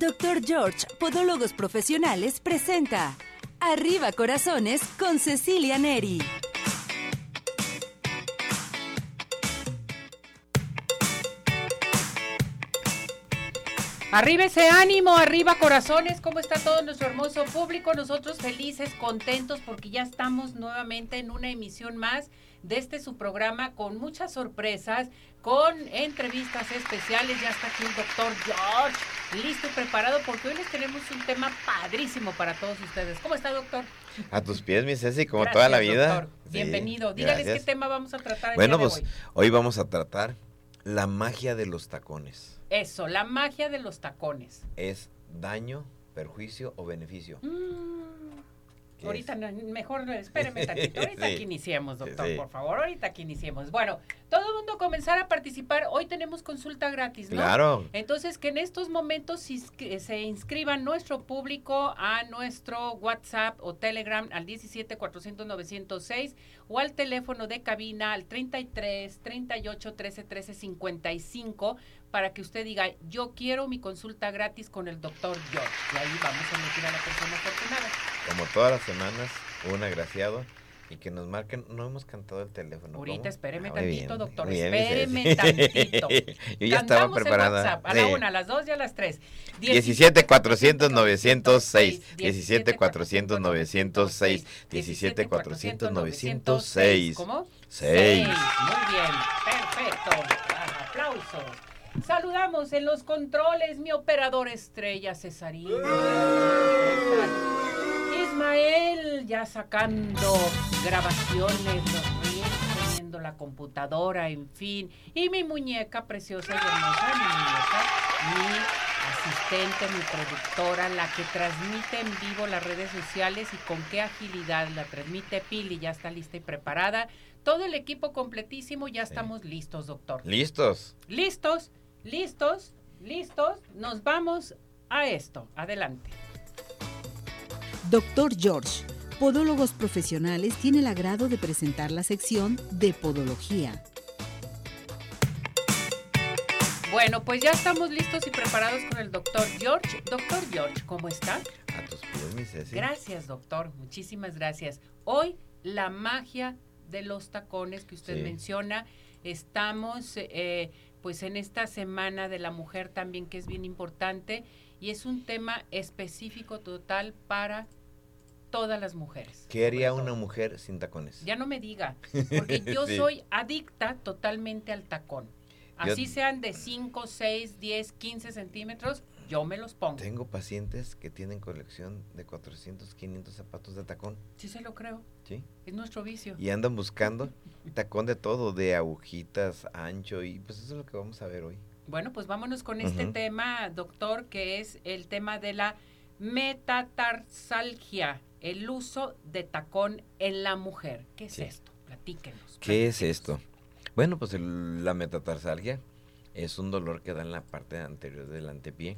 Doctor George, Podólogos Profesionales, presenta Arriba Corazones con Cecilia Neri. Arriba ese ánimo, arriba corazones, ¿cómo está todo nuestro hermoso público? Nosotros felices, contentos porque ya estamos nuevamente en una emisión más de este su programa con muchas sorpresas, con entrevistas especiales. Ya está aquí el doctor George, listo y preparado porque hoy les tenemos un tema padrísimo para todos ustedes. ¿Cómo está, doctor? A tus pies, mi Ceci, como toda la vida. Bienvenido. Dígales qué tema vamos a tratar. bueno, pues hoy. hoy vamos a tratar la magia de los tacones. Eso, la magia de los tacones. ¿Es daño, perjuicio o beneficio? Mm, ahorita mejor espéreme tantito. Ahorita que iniciemos, doctor, por favor. Ahorita que iniciemos. Bueno, todo el mundo comenzar a participar. Hoy tenemos consulta gratis, ¿no? Claro. Entonces, que en estos momentos se inscriban nuestro público a nuestro WhatsApp o Telegram al 17 400 906 o al teléfono de cabina al 33 38 13 13 55 para que usted diga, yo quiero mi consulta gratis con el doctor George. Y ahí vamos a elegir a la persona afortunada. Como todas las semanas, un agraciado y que nos marquen, no hemos cantado el teléfono. Ahorita espéreme ah, tantito, doctor, espéreme tantito. Yo ya estaba preparada. a la una, a las dos y a las tres. 17 400 906. 17 400 906. 17 400 906. ¿Cómo? 6. Muy bien, perfecto. Aplausos. Saludamos en los controles mi operador estrella Cesarino. Ismael ya sacando grabaciones, los ríos, poniendo la computadora, en fin. Y mi muñeca preciosa y hermosa, mi muñeca, mi asistente, mi productora, la que transmite en vivo las redes sociales y con qué agilidad la transmite Pili, ya está lista y preparada. Todo el equipo completísimo, ya estamos listos, doctor. Listos. Listos ¿Listos? ¿Listos? Nos vamos a esto. Adelante. Doctor George, Podólogos Profesionales, tiene el agrado de presentar la sección de Podología. Bueno, pues ya estamos listos y preparados con el doctor George. Doctor George, ¿cómo está? A tus pies, mi Ceci. Gracias, doctor. Muchísimas gracias. Hoy, la magia de los tacones que usted menciona. Estamos eh, pues en esta semana de la mujer también que es bien importante y es un tema específico total para todas las mujeres. ¿Qué haría una mujer sin tacones? Ya no me diga, porque yo soy adicta totalmente al tacón. Así sean de 5, 6, 10, 15 centímetros, yo me los pongo. Tengo pacientes que tienen colección de 400, 500 zapatos de tacón. Sí, se lo creo. Sí. Es nuestro vicio. Y andan buscando tacón de todo, de agujitas, ancho, y pues eso es lo que vamos a ver hoy. Bueno, pues vámonos con este tema, doctor, que es el tema de la metatarsalgia, el uso de tacón en la mujer. ¿Qué es esto? Platíquenos. ¿Qué es esto? Bueno, pues la metatarsalgia es un dolor que da en la parte anterior del antepié.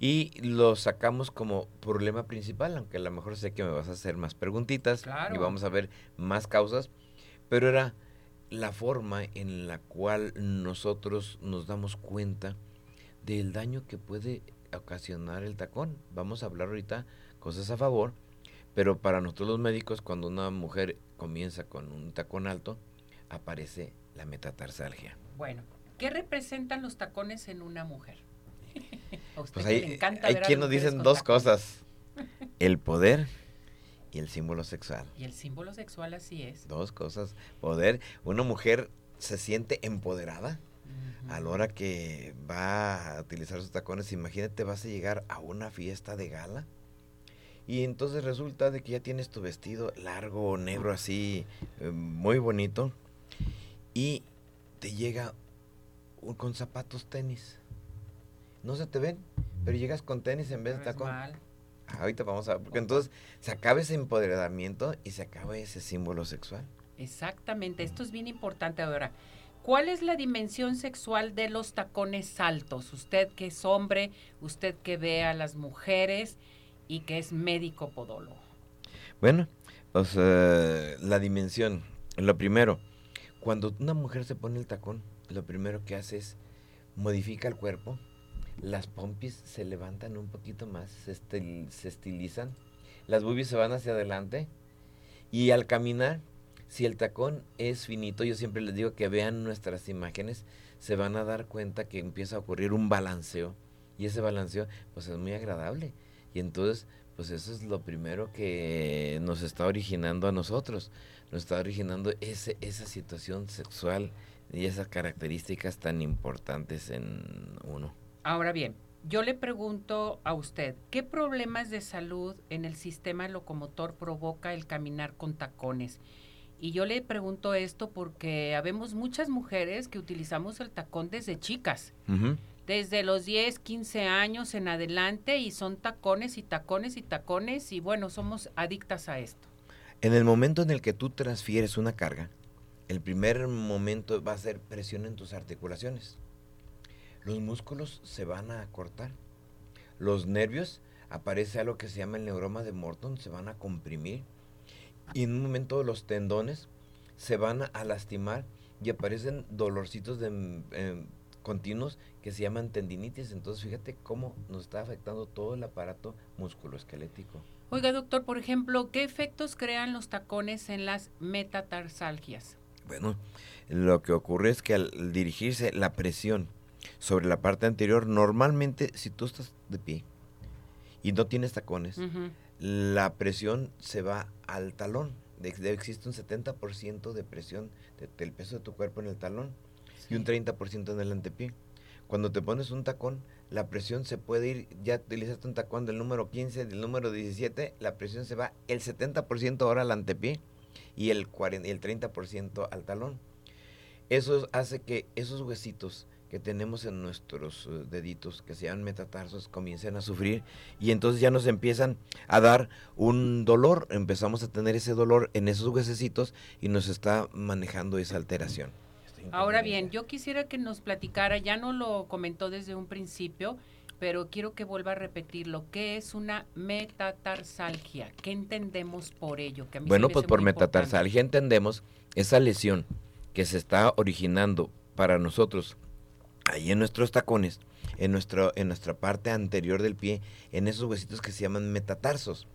Y lo sacamos como problema principal, aunque a lo mejor sé que me vas a hacer más preguntitas y vamos a ver más causas, pero era la forma en la cual nosotros nos damos cuenta del daño que puede ocasionar el tacón. Vamos a hablar ahorita cosas a favor, pero para nosotros los médicos, cuando una mujer comienza con un tacón alto, aparece la metatarsalgia. Bueno, ¿qué representan los tacones en una mujer? pues hay, hay quien nos dicen dos cosas, el poder y el símbolo sexual. Y el símbolo sexual así es. Dos cosas, poder, una mujer se siente empoderada a la hora que va a utilizar sus tacones, imagínate vas a llegar a una fiesta de gala y entonces resulta de que ya tienes tu vestido largo, negro así, eh, muy bonito y te llega con zapatos tenis. No se te ven, pero llegas con tenis en vez de tacón. Ah, ahorita vamos a ver, porque entonces se acaba ese empoderamiento y se acaba ese símbolo sexual. Exactamente, esto es bien importante ahora. ¿Cuál es la dimensión sexual de los tacones altos? Usted que es hombre, usted que ve a las mujeres y que es médico podólogo. Bueno, pues eh, la dimensión, lo primero, cuando una mujer se pone el tacón, lo primero que hace es modifica el cuerpo las pompis se levantan un poquito más, se, se estilizan, las boobies se van hacia adelante y al caminar, si el tacón es finito, yo siempre les digo que vean nuestras imágenes, se van a dar cuenta que empieza a ocurrir un balanceo y ese balanceo pues es muy agradable y entonces pues eso es lo primero que nos está originando a nosotros, nos está originando ese, esa situación sexual y esas características tan importantes en uno. Ahora bien, yo le pregunto a usted, ¿qué problemas de salud en el sistema locomotor provoca el caminar con tacones? Y yo le pregunto esto porque habemos muchas mujeres que utilizamos el tacón desde chicas desde los 10, 15 años en adelante y son tacones y tacones y tacones y bueno, somos adictas a esto. En el momento en el que tú transfieres una carga, el primer momento va a ser presión en tus articulaciones. Los músculos se van a cortar. Los nervios, aparece algo que se llama el neuroma de Morton, se van a comprimir. Y en un momento los tendones se van a lastimar y aparecen dolorcitos de, em, continuos que se llaman tendinitis. Entonces, fíjate cómo nos está afectando todo el aparato musculoesquelético. Oiga, doctor, por ejemplo, ¿qué efectos crean los tacones en las metatarsalgias? Bueno, lo que ocurre es que al dirigirse la presión sobre la parte anterior, normalmente si tú estás de pie y no tienes tacones, la presión se va al talón. existe un 70% de presión del peso de tu cuerpo en el talón y un 30% en el antepié. Cuando te pones un tacón, la presión se puede ir, ya utilizaste un tacón del número 15, del número 17, la presión se va el 70% ahora al antepié y el, 40, el 30% al talón. Eso hace que esos huesitos que tenemos en nuestros eh, deditos, que se llaman metatarsos, comiencen a sufrir y entonces ya nos empiezan a dar un dolor, empezamos a tener ese dolor en esos huesecitos y nos está manejando esa alteración. Ahora bien, yo quisiera que nos platicara, ya no lo comentó desde un principio, pero quiero que vuelva a repetir lo que es una metatarsalgia. ¿Qué entendemos por ello? bueno, pues por metatarsalgia entendemos esa lesión que se está originando para nosotros ahí en nuestros tacones, en, nuestro, en nuestra parte anterior del pie, en esos huesitos que se llaman metatarsos.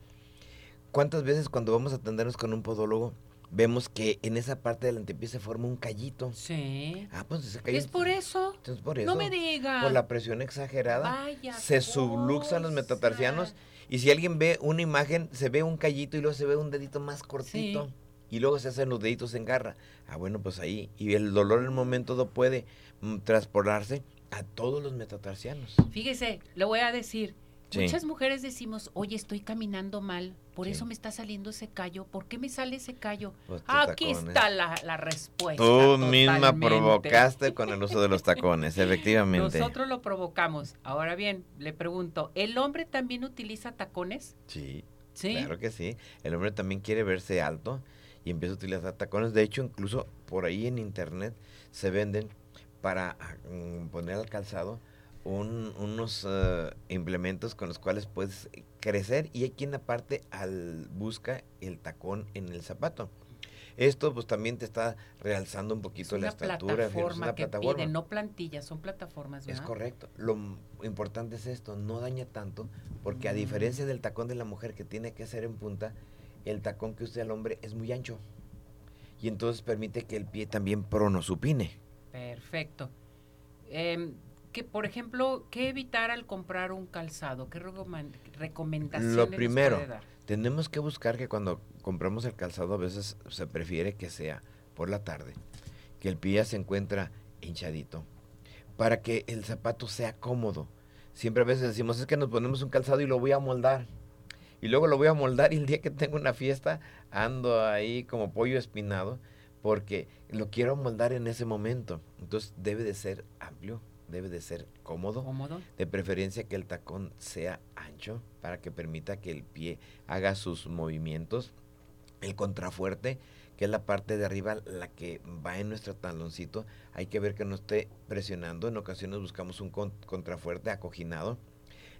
¿Cuántas veces cuando vamos a atendernos con un podólogo vemos que en esa parte del antepié se forma un callito. Sí. Ah, pues ese callito. ¿Es por eso? Es por eso. No me diga. Por la presión exagerada. se subluxan los metatarsianos. Y si alguien ve una imagen, se ve un callito y luego se ve un dedito más cortito. Y luego se hacen los deditos en garra. Ah, bueno, pues ahí. Y el dolor en el momento no puede transportarse a todos los metatarsianos. Fíjese, le voy a decir, Muchas mujeres decimos, oye, estoy caminando mal, por eso me está saliendo ese callo. ¿Por qué me sale ese callo? Pues Aquí está la, respuesta. Tú misma provocaste con el uso de los tacones, efectivamente. Nosotros lo provocamos. Ahora bien, le pregunto, ¿el hombre también utiliza tacones? Sí, sí. Claro que sí. El hombre también quiere verse alto y empieza a utilizar tacones. De hecho, incluso por ahí en internet se venden para mm, poner al calzado unos eh, implementos con los cuales puedes crecer y hay quien aparte al busca el tacón en el zapato. Esto pues también te está realzando un poquito la estatura. es una que plataforma. no plantillas, son plataformas. Es correcto. Lo importante es esto, no daña tanto, porque a mm. diferencia del tacón de la mujer que tiene que ser en punta, el tacón que usa el hombre es muy ancho. Y entonces permite que el pie también pronosupine. Perfecto. Eh, que, por ejemplo, ¿qué evitar al comprar un calzado? ¿Qué recomendaciones Lo primero, tenemos que buscar que cuando compramos el calzado a veces se prefiere que sea por la tarde, que el pie se encuentra hinchadito, para que el zapato sea cómodo. Siempre a veces decimos, es que nos ponemos un calzado y lo voy a moldar. Y luego lo voy a moldar y el día que tengo una fiesta ando ahí como pollo espinado porque lo quiero moldar en ese momento. Entonces debe de ser amplio, debe de ser cómodo, de preferencia que el tacón sea ancho para que permita que el pie haga sus movimientos. El contrafuerte, que es la parte de arriba, la que va en nuestro taloncito, hay que ver que no esté presionando. En ocasiones buscamos un contrafuerte acojinado.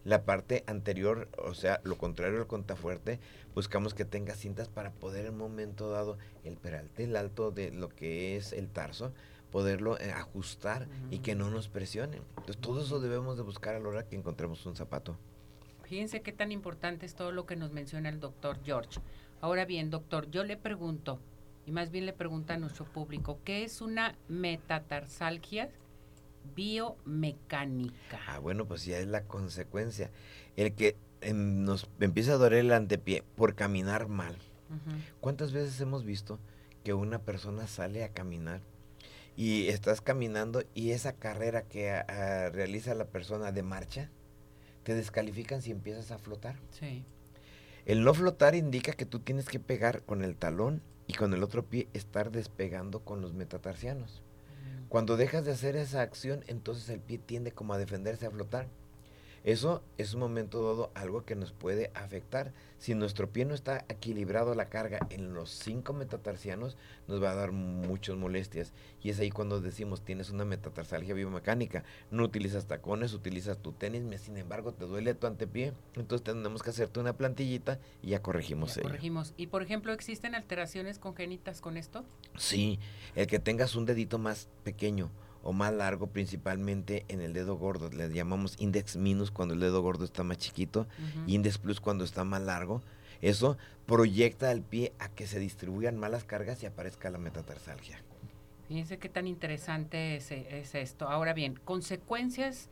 La parte anterior, o sea, lo contrario al contrafuerte, buscamos que tenga cintas para poder en un momento dado el peralte, el alto de lo que es el tarso, poderlo eh, ajustar y que no nos presione. Entonces todo eso debemos de buscar a la hora que encontremos un zapato. Fíjense qué tan importante es todo lo que nos menciona el doctor George. Ahora bien, doctor, yo le pregunto, y más bien le pregunta a nuestro público, ¿qué es una metatarsalgia biomecánica? Ah, bueno, pues ya es la consecuencia. El que em, nos empieza a doler el antepié por caminar mal. ¿Cuántas veces hemos visto que una persona sale a caminar y estás caminando y esa carrera que realiza la persona de marcha, te descalifican si empiezas a flotar? Sí. El no flotar indica que tú tienes que pegar con el talón y con el otro pie estar despegando con los metatarsianos. Cuando dejas de hacer esa acción, entonces el pie tiende como a defenderse a flotar. Eso es un momento dado algo que nos puede afectar. Si nuestro pie no está equilibrado la carga en los cinco metatarsianos, nos va a dar muchas molestias. Y es ahí cuando decimos, tienes una metatarsalgia biomecánica, no utilizas tacones, utilizas tu tenis, sin embargo te duele tu antepié. Entonces tenemos que hacerte una plantillita y ya corregimos ya Corregimos. Y por ejemplo, ¿existen alteraciones congénitas con esto? Sí, el que tengas un dedito más pequeño o más largo, principalmente en el dedo gordo. Le llamamos index minus cuando el dedo gordo está más chiquito, index plus cuando está más largo. Eso proyecta al pie a que se distribuyan malas cargas y aparezca la metatarsalgia. Fíjense qué tan interesante es, es esto. Ahora bien, consecuencias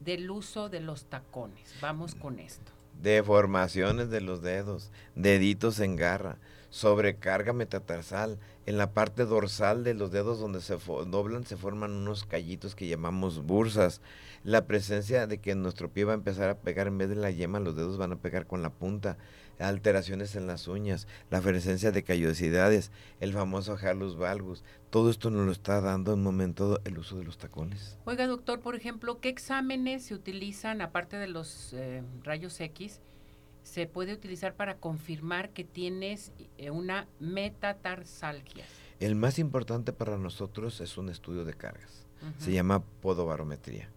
del uso de los tacones. Vamos con esto. Deformaciones de los dedos, deditos en garra, sobrecarga metatarsal. En la parte dorsal de los dedos donde se doblan se forman unos callitos que llamamos bursas. La presencia de que nuestro pie va a empezar a pegar en vez de la yema, los dedos van a pegar con la punta. Alteraciones en las uñas, la presencia de callosidades, el famoso halus valgus. Todo esto nos lo está dando en momento el uso de los tacones. Oiga, doctor, por ejemplo, ¿qué exámenes se utilizan aparte de los eh, rayos X? Se puede utilizar para confirmar que tienes eh, una metatarsalgia? El más importante para nosotros es un estudio de cargas. Se llama podobarometría,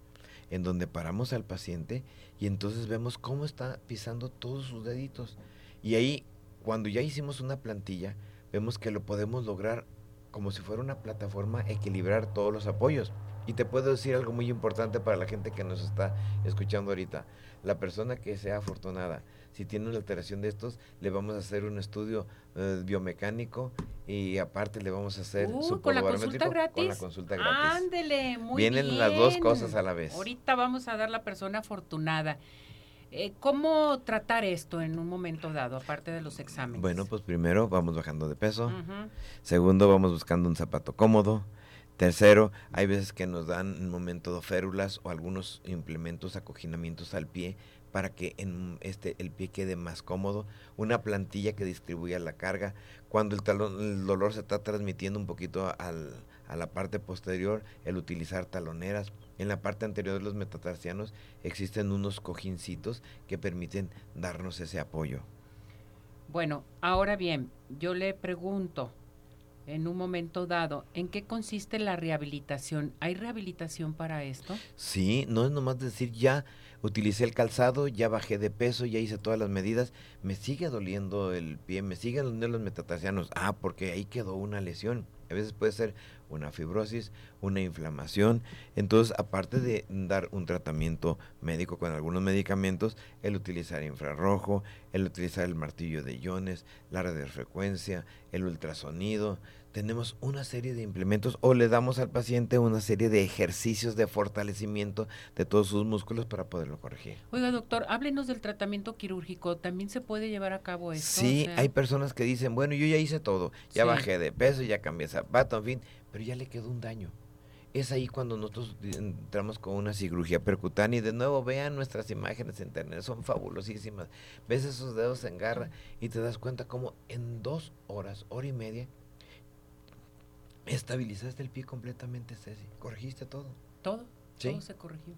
en donde paramos al paciente y entonces vemos cómo está pisando todos sus deditos. Y ahí, cuando ya hicimos una plantilla, vemos que lo podemos lograr como si fuera una plataforma, equilibrar todos los apoyos. Y te puedo decir algo muy importante para la gente que nos está escuchando ahorita. La persona que sea afortunada, si tiene una alteración de estos, le vamos a hacer un estudio eh, biomecánico y aparte le vamos a hacer uh, su con la consulta gratis. Con la consulta gratis. Ándele, muy Vienen las dos cosas a la vez. Ahorita vamos a dar la persona afortunada. Eh, ¿Cómo tratar esto en un momento dado, aparte de los exámenes? Bueno, pues primero vamos bajando de peso. Segundo, vamos buscando un zapato cómodo. Tercero, hay veces que nos dan en un momento de férulas o algunos implementos, acoginamientos al pie para que en este el pie quede más cómodo, una plantilla que distribuya la carga. Cuando el, talón, el dolor se está transmitiendo un poquito al, a la parte posterior, el utilizar taloneras. En la parte anterior de los metatarsianos existen unos cojincitos que permiten darnos ese apoyo. Bueno, ahora bien, yo le pregunto, en un momento dado, ¿en qué consiste la rehabilitación? ¿Hay rehabilitación para esto? Sí, no es nomás decir ya utilicé el calzado, ya bajé de peso, ya hice todas las medidas, me sigue doliendo el pie, me siguen doliendo los metatarsianos. Ah, porque ahí quedó una lesión. A veces puede ser una fibrosis, una inflamación. Entonces, aparte de dar un tratamiento médico con algunos medicamentos, el utilizar infrarrojo, el utilizar el martillo de iones, la radiofrecuencia, el ultrasonido, tenemos una serie de implementos o le damos al paciente una serie de ejercicios de fortalecimiento de todos sus músculos para poderlo corregir. Oiga, doctor, háblenos del tratamiento quirúrgico. ¿También se puede llevar a cabo esto? Sí, hay personas que dicen, bueno, yo ya hice todo, ya bajé de peso, ya cambié zapato, en fin, pero ya le quedó un daño. Es ahí cuando nosotros entramos con una cirugía percutánea y de nuevo vean nuestras imágenes en internet, son fabulosísimas. Ves esos dedos en garra y te das cuenta como en dos horas, hora y media, Estabilizaste el pie completamente, Ceci. Corregiste todo. Todo. Todo se corrigió.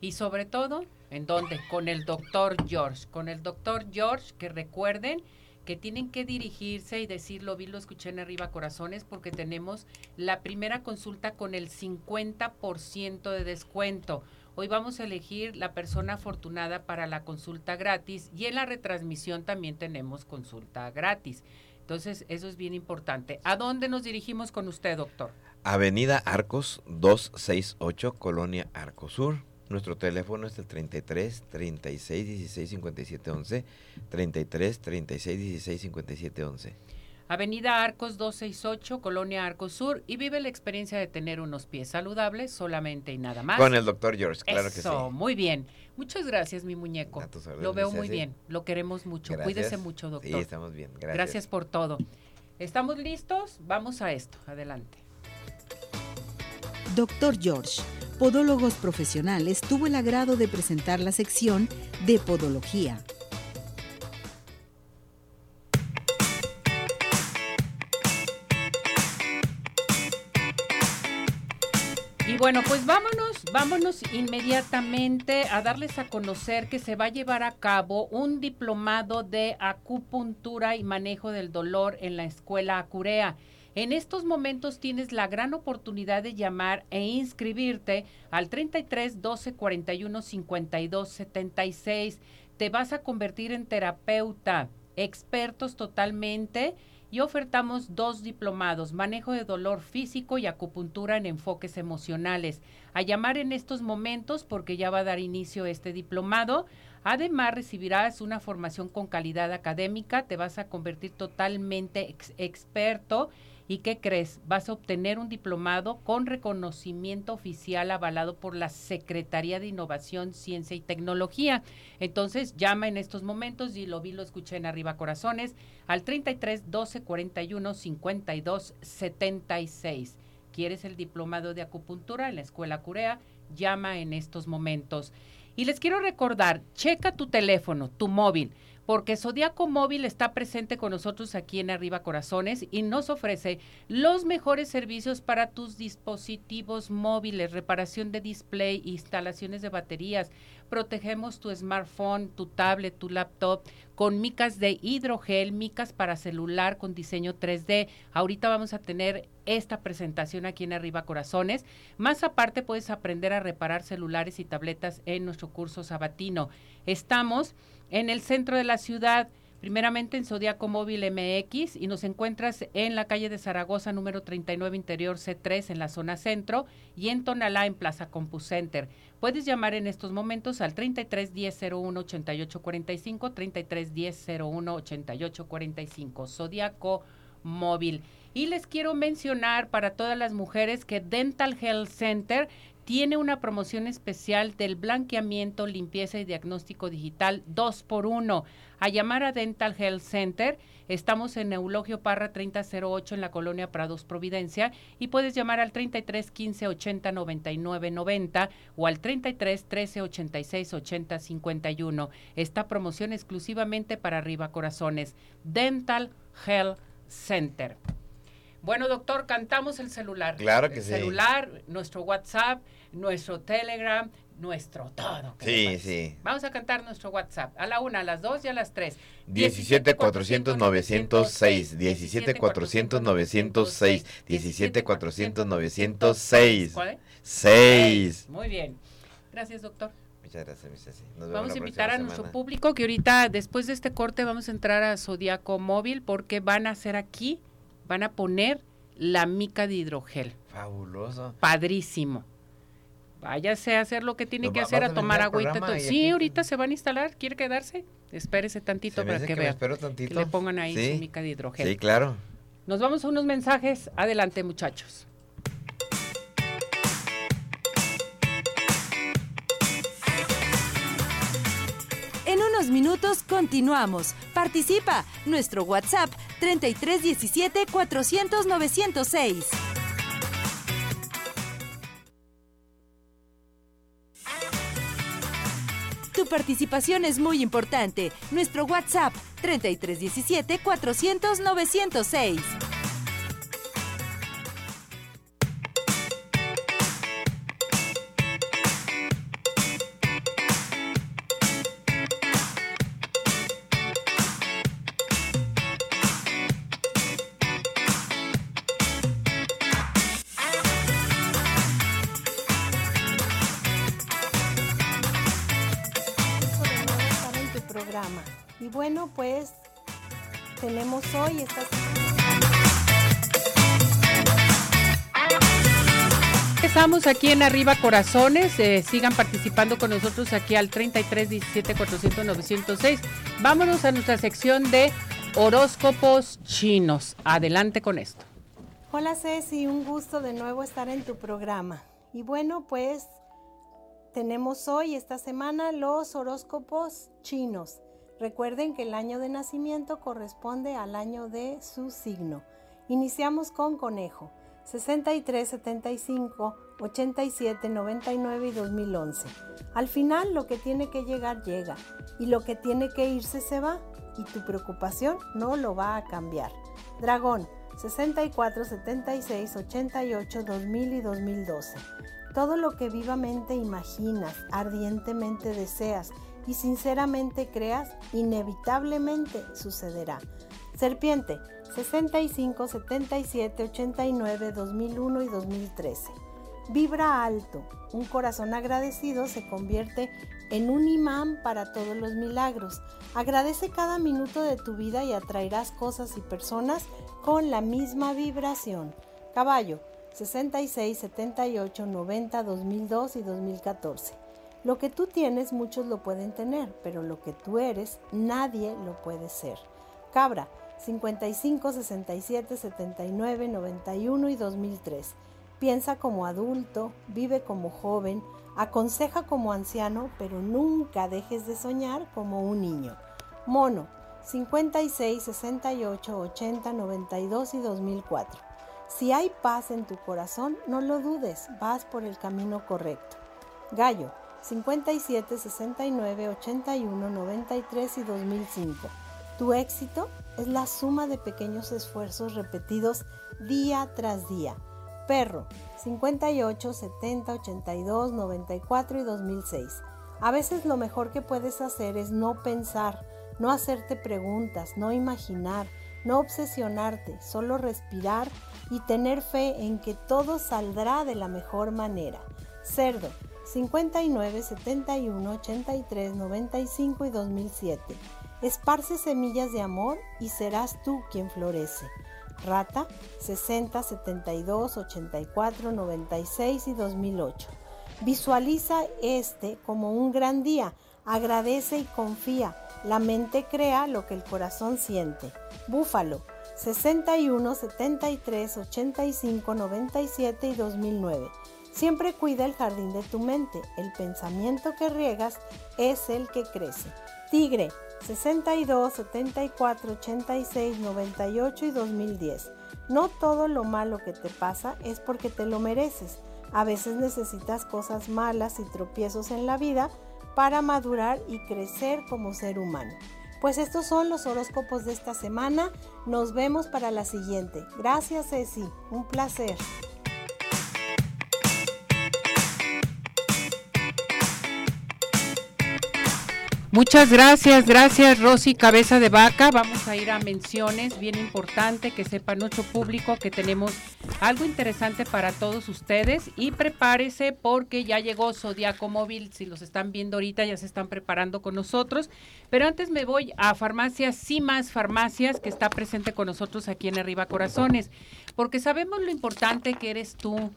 Y sobre todo, ¿en dónde? Con el doctor George. Con el doctor George, que recuerden que tienen que dirigirse y decirlo, vi, lo escuché en arriba corazones, porque tenemos la primera consulta con el 50% de descuento. Hoy vamos a elegir la persona afortunada para la consulta gratis y en la retransmisión también tenemos consulta gratis. Entonces, eso es bien importante. ¿A dónde nos dirigimos con usted, doctor? Avenida Arcos 268, Colonia Arcosur. Nuestro teléfono es el 33 36 16 57 11. 33 36 16 57 11. Avenida Arcos 268, Colonia Arcos Sur, y vive la experiencia de tener unos pies saludables solamente y nada más. Con el doctor George, claro Eso, que sí. muy bien. Muchas gracias, mi muñeco. A tus órdenes, Lo veo muy bien, lo queremos mucho. Gracias. Cuídese mucho, doctor. Sí, estamos bien. Gracias. Gracias por todo. ¿Estamos listos? Vamos a esto. Adelante. Doctor George, Podólogos Profesionales, tuvo el agrado de presentar la sección de Podología. Bueno, pues vámonos, vámonos inmediatamente a darles a conocer que se va a llevar a cabo un diplomado de acupuntura y manejo del dolor en la escuela Acurea. En estos momentos tienes la gran oportunidad de llamar e inscribirte al 33 12 41 52 76. Te vas a convertir en terapeuta, expertos totalmente y ofertamos dos diplomados, manejo de dolor físico y acupuntura en enfoques emocionales. A llamar en estos momentos porque ya va a dar inicio este diplomado. Además, recibirás una formación con calidad académica, te vas a convertir totalmente ex- experto. ¿Y qué crees? Vas a obtener un diplomado con reconocimiento oficial avalado por la Secretaría de Innovación, Ciencia y Tecnología. Entonces, llama en estos momentos y lo vi, lo escuché en Arriba Corazones al 33 12 41 52 76. ¿Quieres el diplomado de acupuntura en la Escuela Curea? Llama en estos momentos. Y les quiero recordar, checa tu teléfono, tu móvil, porque Zodiaco Móvil está presente con nosotros aquí en Arriba Corazones y nos ofrece los mejores servicios para tus dispositivos móviles, reparación de display, instalaciones de baterías. Protegemos tu smartphone, tu tablet, tu laptop con micas de hidrogel, micas para celular con diseño 3D. Ahorita vamos a tener esta presentación aquí en Arriba Corazones. Más aparte puedes aprender a reparar celulares y tabletas en nuestro curso sabatino. Estamos en el centro de la ciudad, primeramente en Zodiaco Móvil MX y nos encuentras en la calle de Zaragoza número 39 interior C3 en la zona centro y en Tonalá en Plaza CompuCenter. Puedes llamar en estos momentos al 33 10 01 88 45, 33 10 01 88 45, Zodiaco Móvil. Y les quiero mencionar para todas las mujeres que Dental Health Center tiene una promoción especial del blanqueamiento, limpieza y diagnóstico digital 2 por 1 A llamar a Dental Health Center. Estamos en Eulogio Parra 3008 en la colonia Prados Providencia y puedes llamar al 33 15 80 99 90 o al 33 13 86 80 51. Esta promoción exclusivamente para arriba corazones. Dental Health Center. Bueno, doctor, cantamos el celular. Claro que el sí. celular, nuestro WhatsApp, nuestro Telegram, nuestro todo. ¿qué le Sí, sí. Vamos a cantar nuestro WhatsApp a la una, a las dos y a las tres. 17 400 906, 17 400 906, 17 400 906. ¿Cuál es? 6. Muy bien. Gracias, doctor. Muchas gracias, mi Ceci. Nos vemos Vamos a invitar a nuestro público que ahorita, después de este corte, vamos a entrar a Zodiaco Móvil porque van a hacer aquí, van a poner la mica de hidrogel. Fabuloso. Padrísimo. Váyase a hacer lo que tiene ¿Lo que hacer, a tomar agüita. Sí, aquí- ahorita se van a instalar. ¿Quiere quedarse? Espérese tantito para que que vea. espero Que tantito. le pongan ahí Sí. su mica de hidrogel. Sí, claro. Nos vamos a unos mensajes. Adelante, muchachos. En unos minutos continuamos. Participa. Nuestro WhatsApp 3317 400 906. Tu participación es muy importante. Nuestro WhatsApp 3317 400 906. Tenemos hoy esta regresamos aquí en Arriba Corazones. Eh, sigan participando con nosotros aquí al 33 17 400 906. Vámonos a nuestra sección de horóscopos chinos. Adelante con esto. Hola Ceci, un gusto de nuevo estar en tu programa. Y bueno, pues tenemos hoy, esta semana, los horóscopos chinos. Recuerden que el año de nacimiento corresponde al año de su signo. Iniciamos con conejo. 63, 75, 87, 99 y 2011. Al final lo que tiene que llegar llega y lo que tiene que irse se va y tu preocupación no lo va a cambiar. Dragón 64, 76, 88, 2000 y 2012. Todo lo que vivamente imaginas, ardientemente deseas y sinceramente creas, inevitablemente sucederá. Serpiente 65, 77, 89, 2001 y 2013. Vibra alto. Un corazón agradecido se convierte en un imán para todos los milagros. Agradece cada minuto de tu vida y atraerás cosas y personas con la misma vibración. Caballo 66, 78, 90, 2002 y 2014. Lo que tú tienes muchos lo pueden tener, pero lo que tú eres nadie lo puede ser. Cabra 55, 67, 79, 91 y 2003. Piensa como adulto, vive como joven, aconseja como anciano, pero nunca dejes de soñar como un niño. Mono, 56, 68, 80, 92 y 2004. Si hay paz en tu corazón, no lo dudes, vas por el camino correcto. Gallo, 57, 69, 81, 93 y 2005. Tu éxito es la suma de pequeños esfuerzos repetidos día tras día. Perro, 58, 70, 82, 94 y 2006. A veces lo mejor que puedes hacer es no pensar, no hacerte preguntas, no imaginar, no obsesionarte, solo respirar y tener fe en que todo saldrá de la mejor manera. Cerdo, 59, 71, 83, 95 y 2007. Esparce semillas de amor y serás tú quien florece. Rata 60, 72, 84, 96 y 2008. Visualiza este como un gran día. Agradece y confía. La mente crea lo que el corazón siente. Búfalo 61, 73, 85, 97 y 2009. Siempre cuida el jardín de tu mente. El pensamiento que riegas es el que crece. Tigre 62, 74, 86, 98 y 2010. No todo lo malo que te pasa es porque te lo mereces. A veces necesitas cosas malas y tropiezos en la vida para madurar y crecer como ser humano. Pues estos son los horóscopos de esta semana. Nos vemos para la siguiente. Gracias Ceci, un placer. Muchas gracias, gracias Rosy Cabeza de Vaca. Vamos a ir a menciones, bien importante que sepa nuestro público que tenemos algo interesante para todos ustedes. Y prepárese porque ya llegó Zodiaco Móvil, si los están viendo ahorita ya se están preparando con nosotros, pero antes me voy a Farmacias más Farmacias que está presente con nosotros aquí en Arriba Corazones, porque sabemos lo importante que eres tú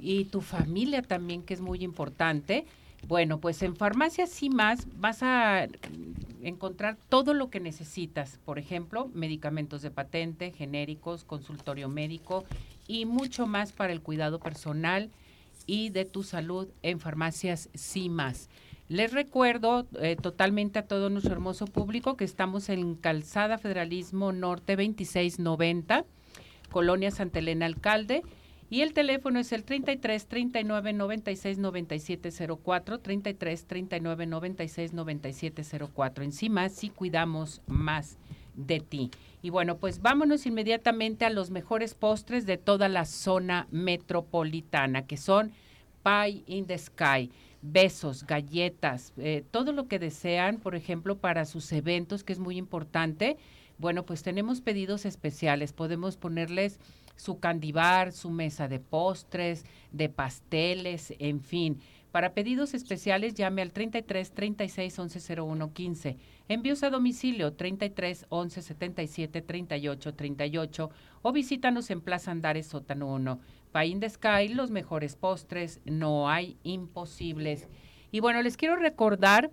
y tu familia también que es muy importante bueno, pues en Farmacias y más vas a encontrar todo lo que necesitas. Por ejemplo, medicamentos de patente, genéricos, consultorio médico y mucho más para el cuidado personal y de tu salud en Farmacias más. Les recuerdo eh, totalmente a todo nuestro hermoso público que estamos en Calzada Federalismo Norte 2690, Colonia Santa Elena Alcalde y el teléfono es el 33 39 96 97 04, 33 39 96 97 04. Encima sí cuidamos más de ti. Y bueno, pues vámonos inmediatamente a los mejores postres de toda la zona metropolitana, que son Pie in the Sky, besos, galletas, eh, todo lo que desean, por ejemplo, para sus eventos, que es muy importante. Bueno, pues tenemos pedidos especiales. Podemos ponerles su candibar, su mesa de postres, de pasteles, en fin. Para pedidos especiales llame al 33 36 11 01 15. Envíos a domicilio 33 11 77 38 38 o visítanos en Plaza Andares Sótano 1. Pie in the Sky, los mejores postres, no hay imposibles. Y bueno, les quiero recordar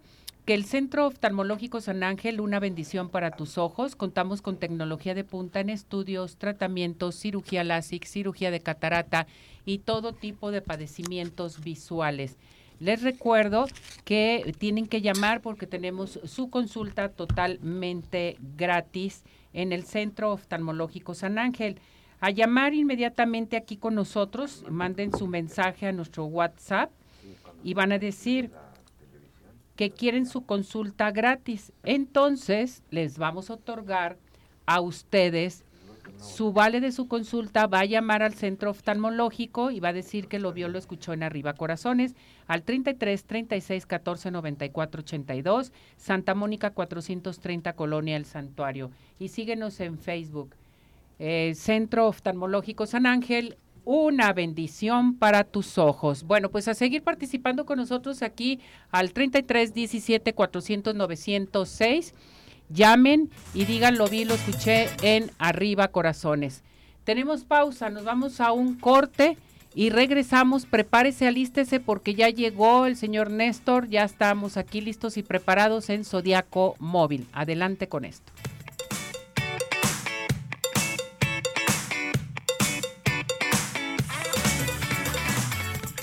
que el Centro Oftalmológico San Ángel, una bendición para tus ojos, contamos con tecnología de punta en estudios, tratamientos, cirugía LASIK, cirugía de catarata y todo tipo de padecimientos visuales. Les recuerdo que tienen que llamar porque tenemos su consulta totalmente gratis en el Centro Oftalmológico San Ángel. A llamar inmediatamente aquí con nosotros, manden su mensaje a nuestro WhatsApp y van a decir que quieren su consulta gratis. Entonces, les vamos a otorgar a ustedes su vale de su consulta va a llamar al centro oftalmológico y va a decir que lo vio, lo escuchó en Arriba Corazones al 33 36 14 94 82, Santa Mónica 430 Colonia El Santuario. Y síguenos en Facebook. Eh, centro Oftalmológico San Ángel, una bendición para tus ojos. Bueno, pues a seguir participando con nosotros aquí al 33 17 400 906 Llamen y digan lo vi, lo escuché en Arriba Corazones. Tenemos pausa, nos vamos a un corte y regresamos. Prepárese, alístese porque ya llegó el señor Néstor, ya estamos aquí listos y preparados en Zodiaco Móvil. Adelante con esto.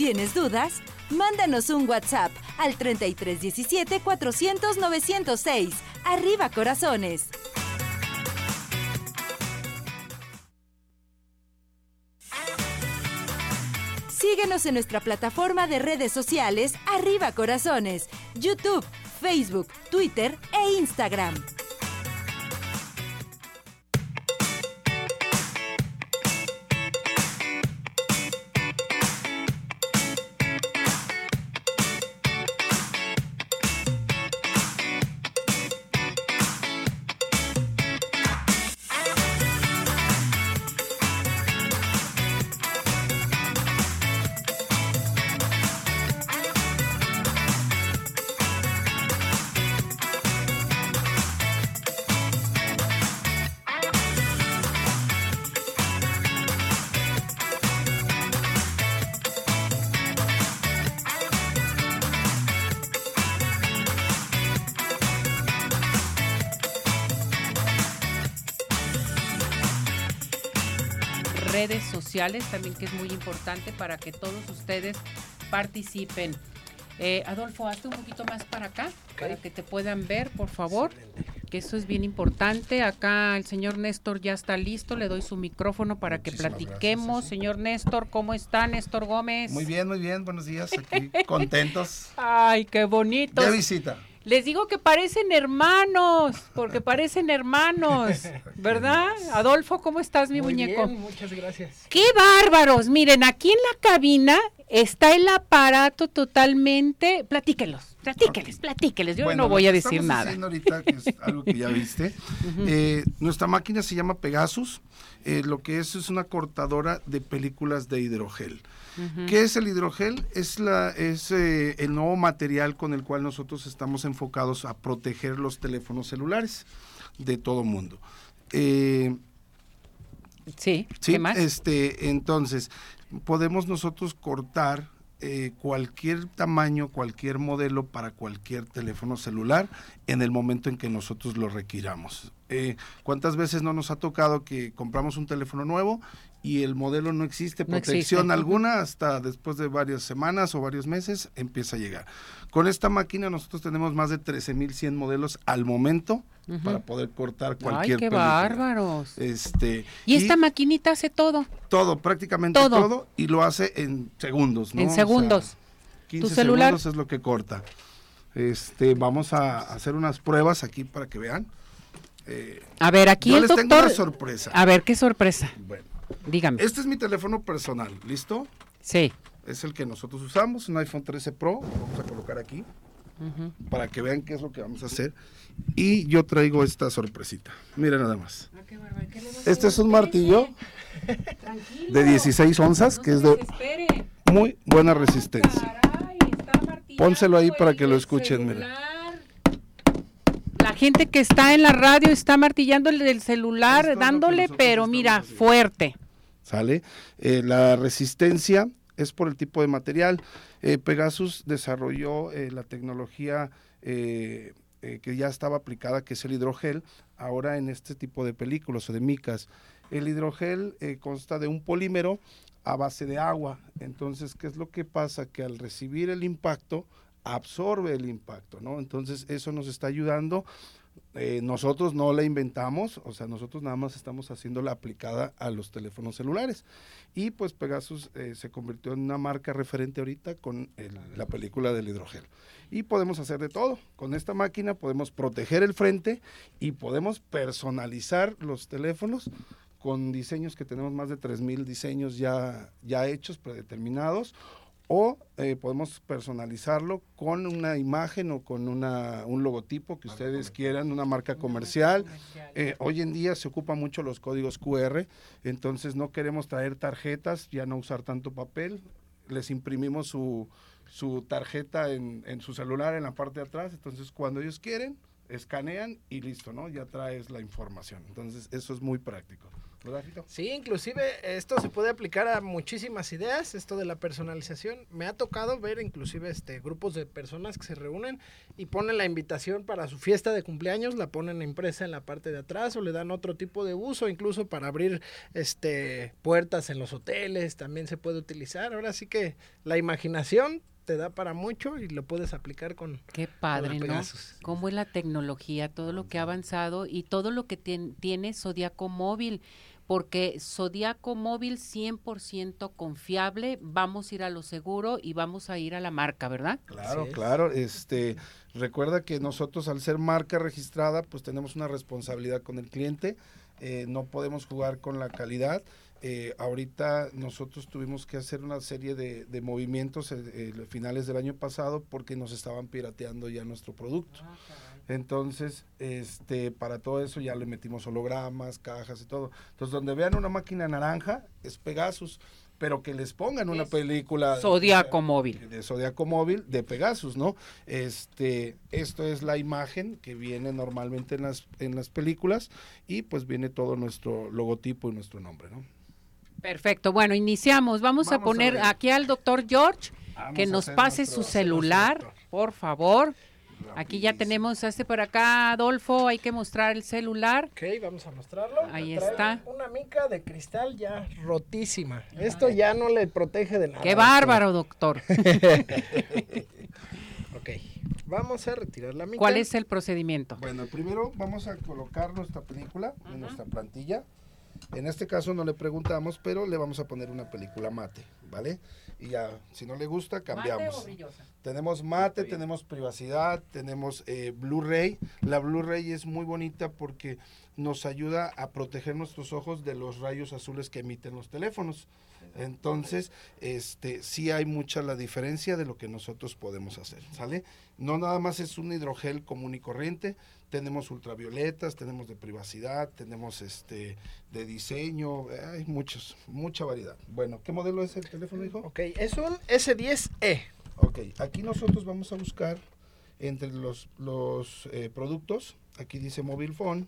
¿Tienes dudas? Mándanos un WhatsApp al 3317 400 906 Arriba corazones. Síguenos en nuestra plataforma de redes sociales Arriba Corazones, YouTube, Facebook, Twitter e Instagram. Redes sociales también que es muy importante para que todos ustedes participen. Eh, Adolfo, hazte un poquito más para acá, para que te puedan ver, por favor, que eso es bien importante. Acá el señor Néstor ya está listo, le doy su micrófono para que platiquemos. Señor Néstor, ¿cómo está Néstor Gómez? Muy bien, muy bien, buenos días, aquí contentos. Ay, qué bonito. De visita. Les digo que parecen hermanos, porque parecen hermanos, ¿verdad? Adolfo, ¿cómo estás, mi Muy muñeco? bien, muchas gracias. ¡Qué bárbaros! Miren, aquí en la cabina está el aparato totalmente. Platíquelos, platíqueles, platíqueles. Yo Bueno, no voy a decir nada. ahorita, que es algo que ya viste, eh, nuestra máquina se llama Pegasus, eh, lo que es es una cortadora de películas de hidrogel. ¿Qué es el hidrogel? Es, la, es eh, el nuevo material con el cual nosotros estamos enfocados a proteger los teléfonos celulares de todo mundo. Eh, Sí, Sí, ¿qué más? este, entonces, podemos nosotros cortar eh, cualquier tamaño, cualquier modelo para cualquier teléfono celular en el momento en que nosotros lo requiramos. Eh, ¿Cuántas veces no nos ha tocado que compramos un teléfono nuevo y el modelo no existe, No protección existe. alguna, hasta después de varias semanas o varios meses empieza a llegar? Con esta máquina nosotros tenemos más de 13.100 modelos al momento para poder cortar Ay, cualquier qué película. bárbaros. Este, Y esta maquinita hace todo. todo, prácticamente Todo. todo. y lo hace en segundos, ¿no? En O sea, segundos. 15 Tu celular. segundos es lo que corta. Este, vamos a hacer unas pruebas aquí para que vean. Eh, A ver, aquí yo el les tengo una sorpresa. A ver, qué sorpresa. Bueno, Dígame. este es mi teléfono personal, ¿listo? Sí. Es el que nosotros usamos, un iPhone 13 Pro, lo vamos a colocar aquí para que vean qué es lo que vamos a hacer. Y yo traigo esta sorpresita. Miren nada más. Este es un martillo de 16 onzas, que es de muy buena resistencia. Pónselo ahí para que lo escuchen, mira. La gente que está en la radio está martillando el celular, dándole, pero mira, haciendo. fuerte. ¿sale? Eh, la resistencia es por el tipo de material. Eh, Pegasus desarrolló eh, la tecnología que ya estaba aplicada, que es el hidrogel, ahora en este tipo de películas o de micas. El hidrogel consta de un polímero a base de agua. Entonces, ¿qué es lo que pasa? Que al recibir el impacto, absorbe el impacto, ¿no? Entonces, eso nos está ayudando eh, nosotros no la inventamos, o sea, nosotros nada más estamos haciendo la aplicada a los teléfonos celulares. Y pues Pegasus eh, se convirtió en una marca referente ahorita con la película del hidrogel. Y podemos hacer de todo. Con esta máquina podemos proteger el frente y podemos personalizar los teléfonos con diseños que tenemos más de 3.000 diseños ya, ya hechos, predeterminados o eh, podemos personalizarlo con una imagen o con una, un logotipo que ustedes quieran, una marca comercial. Eh, hoy en día se ocupan mucho los códigos QR, entonces no queremos traer tarjetas, ya no usar tanto papel, les imprimimos su, su tarjeta en, en su celular en la parte de atrás, entonces cuando ellos quieren, escanean y listo, ¿no? Ya traes la información. Entonces eso es muy práctico. Sí, inclusive esto se puede aplicar a muchísimas ideas, esto de la personalización. Me ha tocado ver inclusive este grupos de personas que se reúnen y ponen la invitación para su fiesta de cumpleaños, la ponen impresa en la parte de atrás o le dan otro tipo de uso, incluso para abrir este puertas en los hoteles, también se puede utilizar. Ahora sí que la imaginación te da para mucho y lo puedes aplicar con Qué padre, ¿no? Cómo es la tecnología, todo lo que ha avanzado y todo lo que tiene Zodiaco Móvil porque Zodiaco Móvil 100% confiable, vamos a ir a lo seguro y vamos a ir a la marca, ¿verdad? Claro, claro, este recuerda que nosotros al ser marca registrada, pues tenemos una responsabilidad con el cliente, eh, no podemos jugar con la calidad. Eh, ahorita nosotros tuvimos que hacer una serie de, movimientos eh, finales del año pasado porque nos estaban pirateando ya nuestro producto. Ah, entonces, este, para todo eso ya le metimos hologramas, cajas y todo. Entonces, donde vean una máquina naranja, es Pegasus, pero que les pongan una película Zodiaco Móvil. De Zodiaco Móvil de Pegasus, ¿no? Este, esto es la imagen que viene normalmente en las, en las películas y pues viene todo nuestro logotipo y nuestro nombre, ¿no? Perfecto. Bueno, iniciamos. Vamos, a poner aquí al doctor George que nos pase su celular, por favor. Aquí ya tenemos este por acá, Adolfo, hay que mostrar el celular. Ok, vamos a mostrarlo. Ahí está. Una mica de cristal ya rotísima. Esto ya no le protege de nada. Qué bárbaro, doctor. ok, vamos a retirar la mica. ¿Cuál es el procedimiento? Bueno, primero vamos a colocar nuestra película en nuestra plantilla. En este caso no le preguntamos, pero le vamos a poner una película mate, ¿vale? Y ya, si no le gusta, cambiamos. Tenemos mate, tenemos privacidad, tenemos eh, Blu-ray. La Blu-ray es muy bonita porque nos ayuda a proteger nuestros ojos de los rayos azules que emiten los teléfonos. Entonces, este, sí hay mucha la diferencia de lo que nosotros podemos hacer, ¿sale? No nada más es un hidrogel común y corriente, tenemos ultravioletas, tenemos de privacidad, tenemos este de diseño, hay muchos, mucha variedad. Bueno, ¿qué modelo es el teléfono, hijo? Ok, es un S10e. Ok, aquí nosotros vamos a buscar entre los, los eh, productos, aquí dice mobile phone,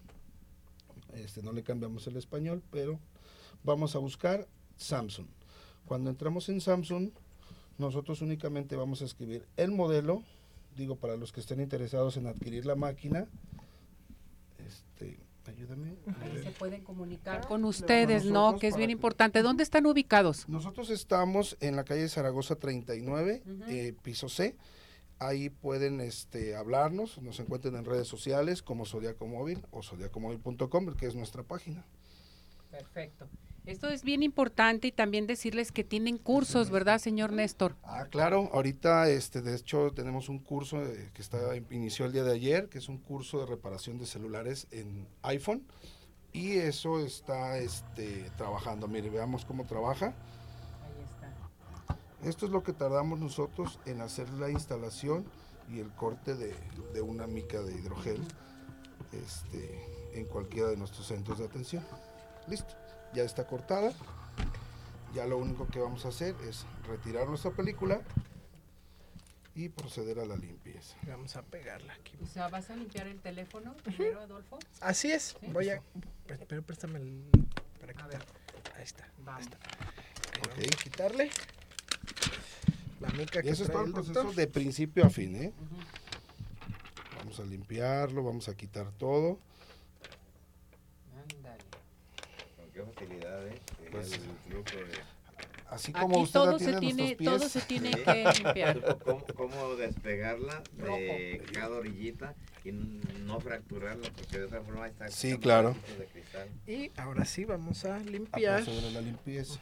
este no le cambiamos el español, pero vamos a buscar Samsung. Cuando entramos en Samsung, nosotros únicamente vamos a escribir el modelo, digo para los que estén interesados en adquirir la máquina, este, ayúdame. se pueden comunicar con ustedes, ¿no? Que es bien importante. ¿Dónde están ubicados? Nosotros estamos en la calle Zaragoza 39, eh, piso C. Ahí pueden este, hablarnos, nos encuentren en redes sociales como Zodiaco Móvil o zodiacomóvil.com, que es nuestra página. Perfecto. Esto es bien importante y también decirles que tienen cursos, ¿verdad, señor Néstor? Ah, claro. Ahorita, este, de hecho, tenemos un curso eh, que está inició el día de ayer, que es un curso de reparación de celulares en iPhone y eso está, este, trabajando. Mire, veamos cómo trabaja. Ahí está. Esto es lo que tardamos nosotros en hacer la instalación y el corte de, de una mica de hidrogel, este, en cualquiera de nuestros centros de atención. Listo ya está cortada. Ya lo único que vamos a hacer es retirar nuestra película y proceder a la limpieza. Vamos a pegarla aquí. O sea, ¿vas a limpiar el teléfono primero, Adolfo? Así es. Voy a... Pero préstame el... Para que... A ver. Ahí está. Ahí Vamos. está. Vamos a quitarle la mica Y que eso es trae todo el proceso doctor. de principio a fin, ¿eh? Vamos a limpiarlo, vamos a quitar todo. Ándale. Con qué facilidad, ¿eh? Pues- el flujo de- Así como Aquí usted todo se tiene pies. todo se tiene que limpiar. ¿Cómo, cómo despegarla de cada orillita y no fracturarla? Porque de otra forma está Sí, claro. de cristal. Y ahora sí vamos a a limpiar. proceder a la limpieza.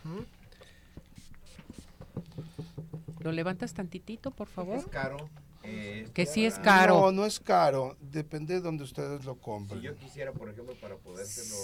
Lo levantas tantitito, por favor. Es caro. Eh, Que sí es para- caro. No, no es caro. Depende de donde ustedes lo Si compren. yo quisiera, por ejemplo, para podérselo...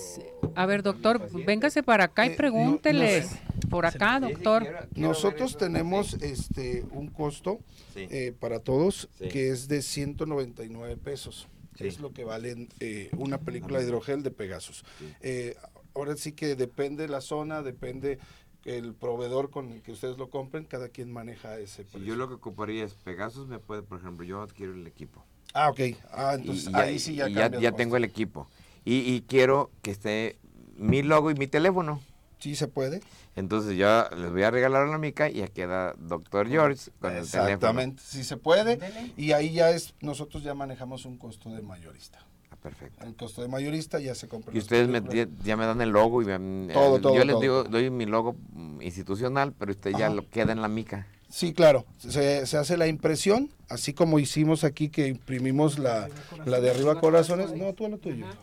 A ver, doctor, véngase para acá Eh, y no- no Por acá, doctor. quiero- quiero ver Nosotros tenemos este un costo sí. eh, para todos Sí. que es de 199 pesos. Sí. Es lo que vale eh, una película de hidrogel de Pegasus. Sí. Eh, ahora sí que depende la zona, depende el proveedor con el que ustedes lo compren, cada quien maneja ese Si precio. yo lo que ocuparía es Pegasus, me puede, por ejemplo, yo adquiero el equipo. Ah, ok. Ah, entonces y ya, ahí sí ya ya costo. tengo el equipo. Y, y quiero que esté mi logo y mi teléfono. Sí se puede. Entonces yo les voy a regalar la mica y ya queda Doctor George con el teléfono. Exactamente, sí se puede. Y ahí ya es, nosotros ya manejamos un costo de mayorista. Ah, perfecto. El costo de mayorista ya se compra. Y ustedes me, ya, ya me dan el logo y me- Todo, eh, todo, yo les todo, digo, todo. doy mi logo institucional, pero usted ya lo queda en la mica. Sí, claro. Se, se hace la impresión, así como hicimos aquí que imprimimos la, la de arriba corazones. No, tú a lo tuyo. Ajá.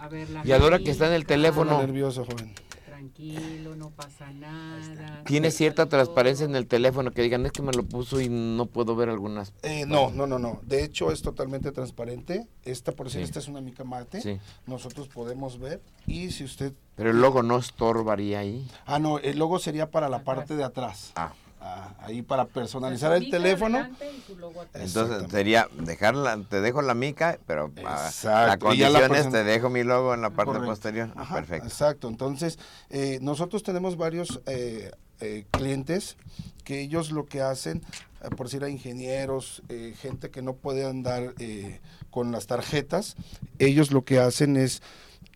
A ver, la Y a la hora que está en el mica. teléfono- nervioso, joven. Tranquilo, no pasa nada. Tiene cierta Todo. transparencia en el teléfono que digan, es que me lo puso y no puedo ver algunas. Eh, no, no, no, no. De hecho, es totalmente transparente. Esta, por decir, Sí. esta es una mica mate. Sí. Nosotros podemos ver. Y si usted. Pero el logo no estorbaría ahí. Ah, no, el logo sería para la parte de atrás. Ah. Ah, ahí para personalizar el teléfono. Entonces sería dejarla, te dejo la mica, pero ah, Exacto, la condición es te dejo mi logo en la parte Correcto. posterior. Ajá, perfecto. Exacto. Entonces, eh, nosotros tenemos varios eh, eh, clientes que ellos lo que hacen, eh, por decir a ingenieros, eh, gente que no puede andar eh, con las tarjetas, ellos lo que hacen es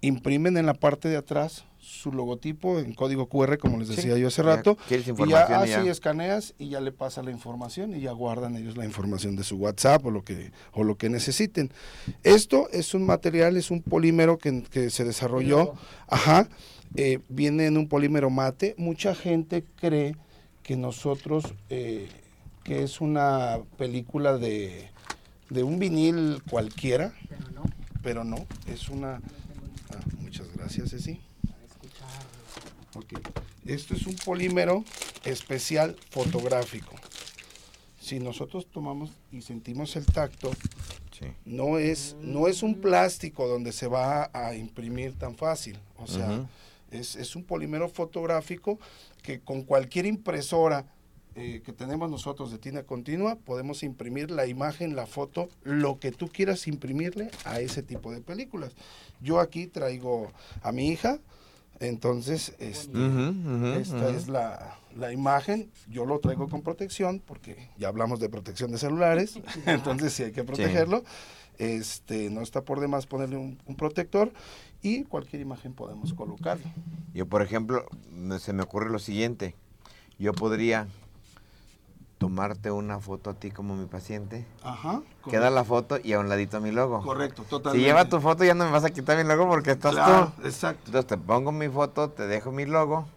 imprimen en la parte de atrás su logotipo en código QR, como les Sí, decía yo hace rato. Y ya así escaneas y ya le pasa la información y ya guardan ellos la información de su WhatsApp o lo que, o lo que necesiten. Esto es un material, es un polímero que, que se desarrolló, ajá, eh, viene en un polímero mate. Mucha gente cree que nosotros, eh, que es una película de, de un vinil cualquiera, Pero no, pero no, es una... ah, muchas gracias, Ceci. Ok. Esto es un polímero especial fotográfico. Si nosotros tomamos y sentimos el tacto, Sí. no es, no es un plástico donde se va a imprimir tan fácil. O sea, Ujú. es, es un polímero fotográfico que con cualquier impresora eh, que tenemos nosotros de tinta continua, podemos imprimir la imagen, la foto, lo que tú quieras imprimirle a ese tipo de películas. Yo aquí traigo a mi hija, entonces este, esta es la, la imagen, yo lo traigo con protección, porque ya hablamos de protección de celulares, entonces sí hay que protegerlo. Este, no está por demás ponerle un, un protector y cualquier imagen podemos colocarle. Yo, por ejemplo, me- se me ocurre lo siguiente. Yo podría tomarte una foto a ti como mi paciente. Ajá. Queda la foto y a un ladito mi logo. Correcto, Si totalmente. lleva tu foto ya no me vas a quitar mi logo porque estás Claro, tú. exacto. Entonces te pongo mi foto, te dejo mi logo,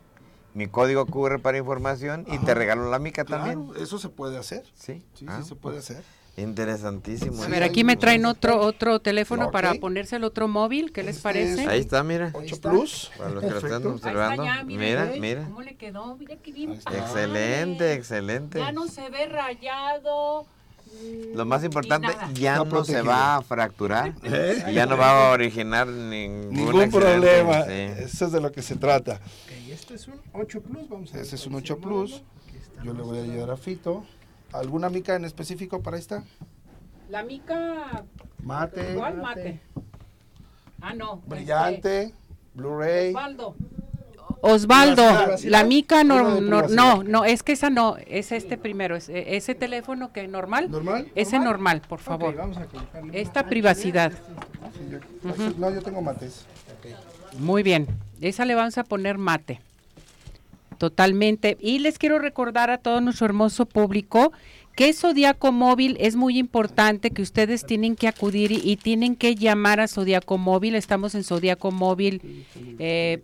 mi código QR para información y te regalo la mica también. Claro, eso se puede hacer. Sí, Sí, Ah, sí se puede hacer. Interesantísimo. A Sí, ver, aquí me traen otro otro teléfono para ponerse el otro móvil, ¿qué les Este parece? Ahí está, mira. 8 está. Plus. Para los que lo están está observando. ya, Mira, ¿ves? mira. ¿Cómo le quedó? Mira qué bien. Excelente, excelente. Ya no se ve rayado. mm, Lo más importante, ya no se va a fracturar ¿Eh? ya no va a originar ningún, Ningún problema. sí. Eso es de lo que se trata. Ok, este es un 8 Plus, vamos a ver. Ese es un cuál 8 el Plus. Yo le voy a ayudar a. Fito. ¿Alguna mica en específico para esta? La mica, Mate, ¿cuál mate? Ah, no. brillante, este, Blu-ray. Osvaldo. Osvaldo, la mica no, no, no, no, es que esa no, es este primero, es, eh, ese teléfono que normal, ¿Normal? ese normal, por favor. Ok, vamos a colocarle Esta privacidad. Sí, yo- No, yo tengo mates. Muy bien. Esa le vamos a poner mate. Totalmente. Y les quiero recordar a todo nuestro hermoso público que Zodiaco Móvil es muy importante, que ustedes tienen que acudir y, tienen que llamar a Zodiaco Móvil. Estamos en zodiacomóvil.mx eh,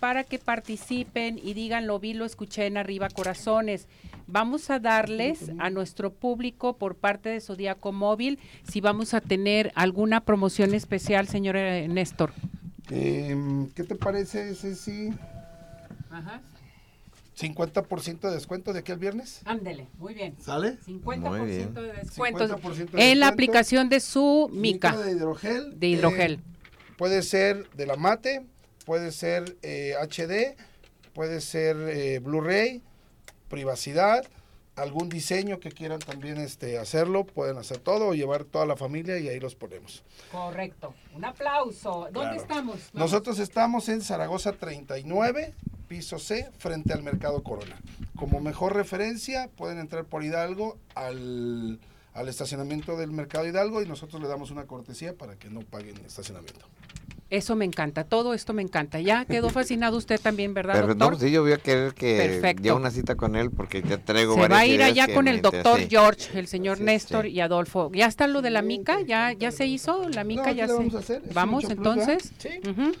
para que participen y digan lo vi, lo escuché en arriba corazones. Vamos a darles a nuestro público por parte de Zodiaco Móvil si vamos a tener alguna promoción especial, señor Néstor. Em, ¿Qué te parece, Ceci? Ajá. 50% de descuento de aquí al viernes. Ándele, muy bien. ¿Sale? 50% Muy bien. de descuentos 50% de en descuento. la aplicación de su mica. de hidrogel. De hidrogel. eh, puede ser de la mate, puede ser eh, HD, puede ser eh, Blu-ray, privacidad, algún diseño que quieran también este, hacerlo, pueden hacer todo o llevar toda la familia y ahí los ponemos. Correcto. Un aplauso. ¿Dónde Claro. estamos? Vamos. Nosotros estamos en Zaragoza 39, piso C, frente al Mercado Corona. Como mejor referencia, pueden entrar por Hidalgo al, al estacionamiento del Mercado Hidalgo y nosotros le damos una cortesía para que no paguen estacionamiento. Eso me encanta. Todo esto me encanta. Ya quedó fascinado usted también, ¿verdad, Perfecto, doctor? no, sí, yo voy a querer que Perfecto. ya una cita con él porque ya traigo Se varias va a ir ideas allá con el doctor Sí. George, el señor Sí, Néstor sí. y Adolfo. ¿Ya está lo de la mica? ¿Ya, ya se hizo la mica? aquí ya se... vamos a hacer, Vamos entonces. Sí. Ujú.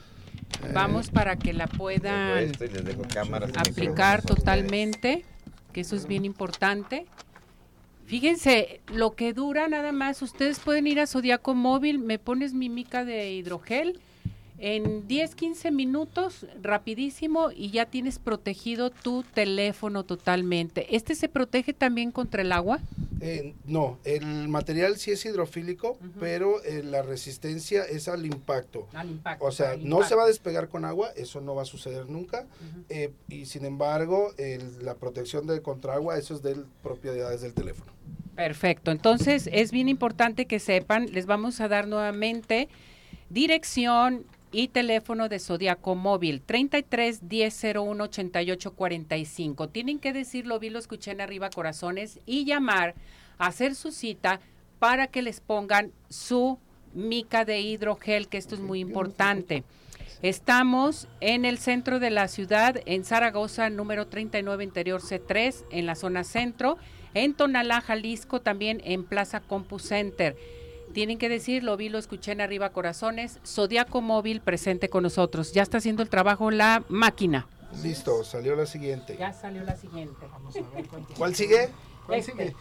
Vamos para que la puedan aplicar totalmente, que eso es bien importante. Fíjense, lo que dura nada más, ustedes pueden ir a Zodiaco Móvil, me pones mi mica de hidrogel, en 10, 15 minutos, rapidísimo, y ya tienes protegido tu teléfono totalmente. ¿Este se protege también contra el agua? Eh, no, el material sí es hidrofílico, pero eh, la resistencia es al impacto. Al impacto. O sea, no se va a despegar con agua, eso no va a suceder nunca. Eh, y sin embargo, el- la protección de contra agua, eso es de propiedades del teléfono. Perfecto. Entonces es bien importante que sepan, les vamos a dar nuevamente dirección y teléfono de Zodiaco Móvil 33 1001 88 45. Tienen que decirlo, vi lo escuché en arriba corazones y llamar, hacer su cita para que les pongan su mica de hidrogel, que esto es muy importante. Estamos en el centro de la ciudad, en Zaragoza, número 39, interior C3, en la zona centro. En Tonalá, Jalisco, también en Plaza Compu Center. Tienen que decirlo, vi, lo escuché en arriba corazones. Zodiaco Móvil presente con nosotros. Ya está haciendo el trabajo la máquina. Listo, salió la siguiente. Ya salió la siguiente. ¿Cuál sigue? ¿Cuál Este. sigue?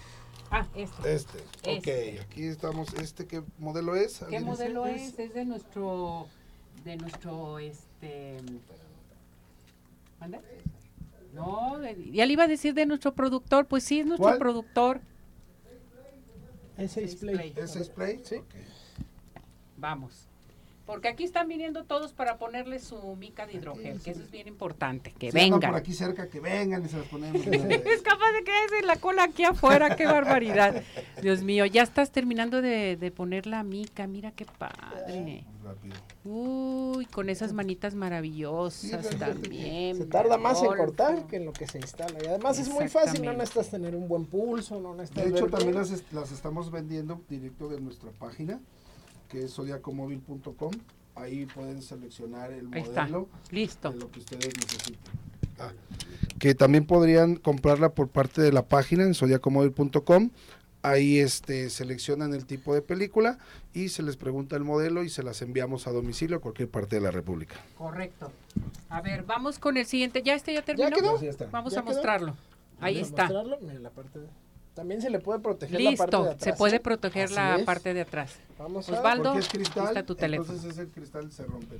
Ah, este. Este. Este. Ok, aquí estamos. ¿Este qué modelo es? ¿Qué modelo es? Es de nuestro, de nuestro, este... ¿Mande? No, de- ya le iba a decir de nuestro productor, pues sí, es nuestro ¿Cuál? productor. Ese display. ¿Es spray? Sí. Vamos. Porque aquí están viniendo todos para ponerle su mica de hidrogel, que eso es bien importante, que Si vengan. por aquí cerca, que vengan y se las ponemos. Es capaz de quedarse en la cola aquí afuera, qué barbaridad. Dios mío, ya estás terminando de, de poner la mica, mira qué padre. Rápido. Uy, con esas manitas maravillosas Sí, también. Se tarda más en cortar que en lo que se instala. Y además es muy fácil, no necesitas tener un buen pulso, no necesitas De hecho, también las, las estamos vendiendo directo de nuestra página, que es zodiacomóvil.com. Ahí pueden seleccionar el Ahí está, modelo listo. de lo que ustedes necesiten. Ah, que también podrían comprarla por parte de la página en zodiacomóvil.com. Ahí este, seleccionan el tipo de película y se les pregunta el modelo y se las enviamos a domicilio a cualquier parte de la República. Correcto. A ver, vamos con el siguiente. ¿Ya este ya terminó? Ya. Vamos ¿Ya a quedó? mostrarlo. Ahí está. mostrarlo, mira, la parte de- También se le puede proteger la parte de Listo. atrás. Se puede ¿eh? proteger Así la es. parte de atrás. Vamos a Osvaldo. Porque es cristal, está tu teléfono. entonces ese cristal se rompe.